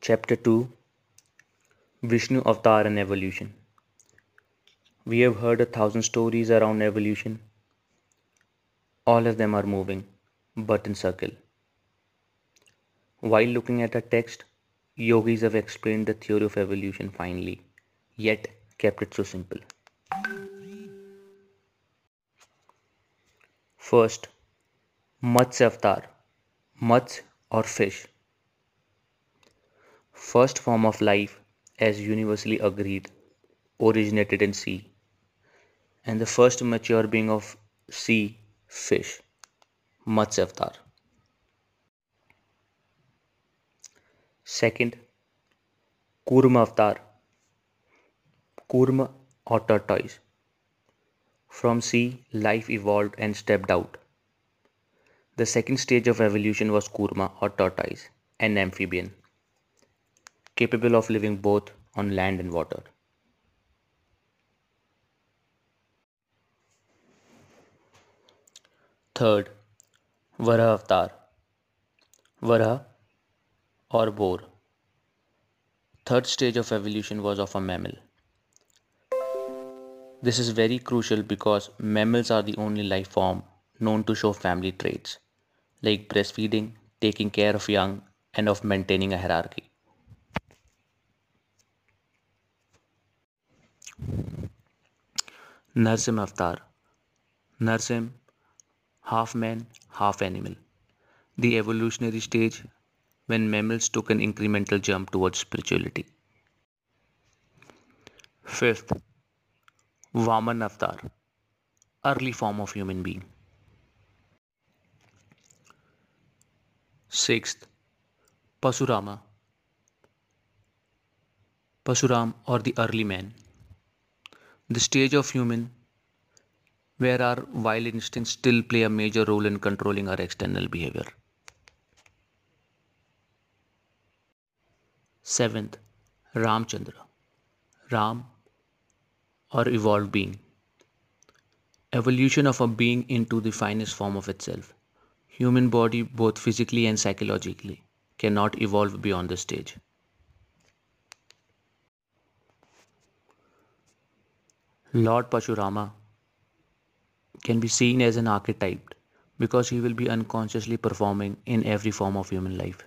Chapter 2 Vishnu Avatar and Evolution. We have heard a thousand stories around evolution. All of them are moving, but in circle. While looking at a text, yogis have explained the theory of evolution finely, yet kept it so simple. First, Matsya Avatar, Mats or fish. First form of life, as universally agreed, originated in sea, and the first mature being of sea, fish, Matsya Avatar. Second, Kurma Avatar, Kurma or tortoise. From sea, life evolved and stepped out. The second stage of evolution was Kurma or tortoise, an amphibian, capable of living both on land and water. Third, Varaha Avatar, Varaha or boar. Third stage of evolution was of a mammal. This is very crucial because mammals are the only life form known to show family traits like breastfeeding, taking care of young, and of maintaining a hierarchy. Narsim Avatar Narsim, half man, half animal. The evolutionary stage when mammals took an incremental jump towards spirituality. Fifth, Vaman Avatar, early form of human being. Sixth, Pasurama, Pasuram or the early man, the stage of human where our wild instincts still play a major role in controlling our external behavior. Seventh, Ramchandra, Ram or evolved being. Evolution of a being into the finest form of itself. Human body, both physically and psychologically, cannot evolve beyond this stage. Lord Pashurama can be seen as an archetype because he will be unconsciously performing in every form of human life.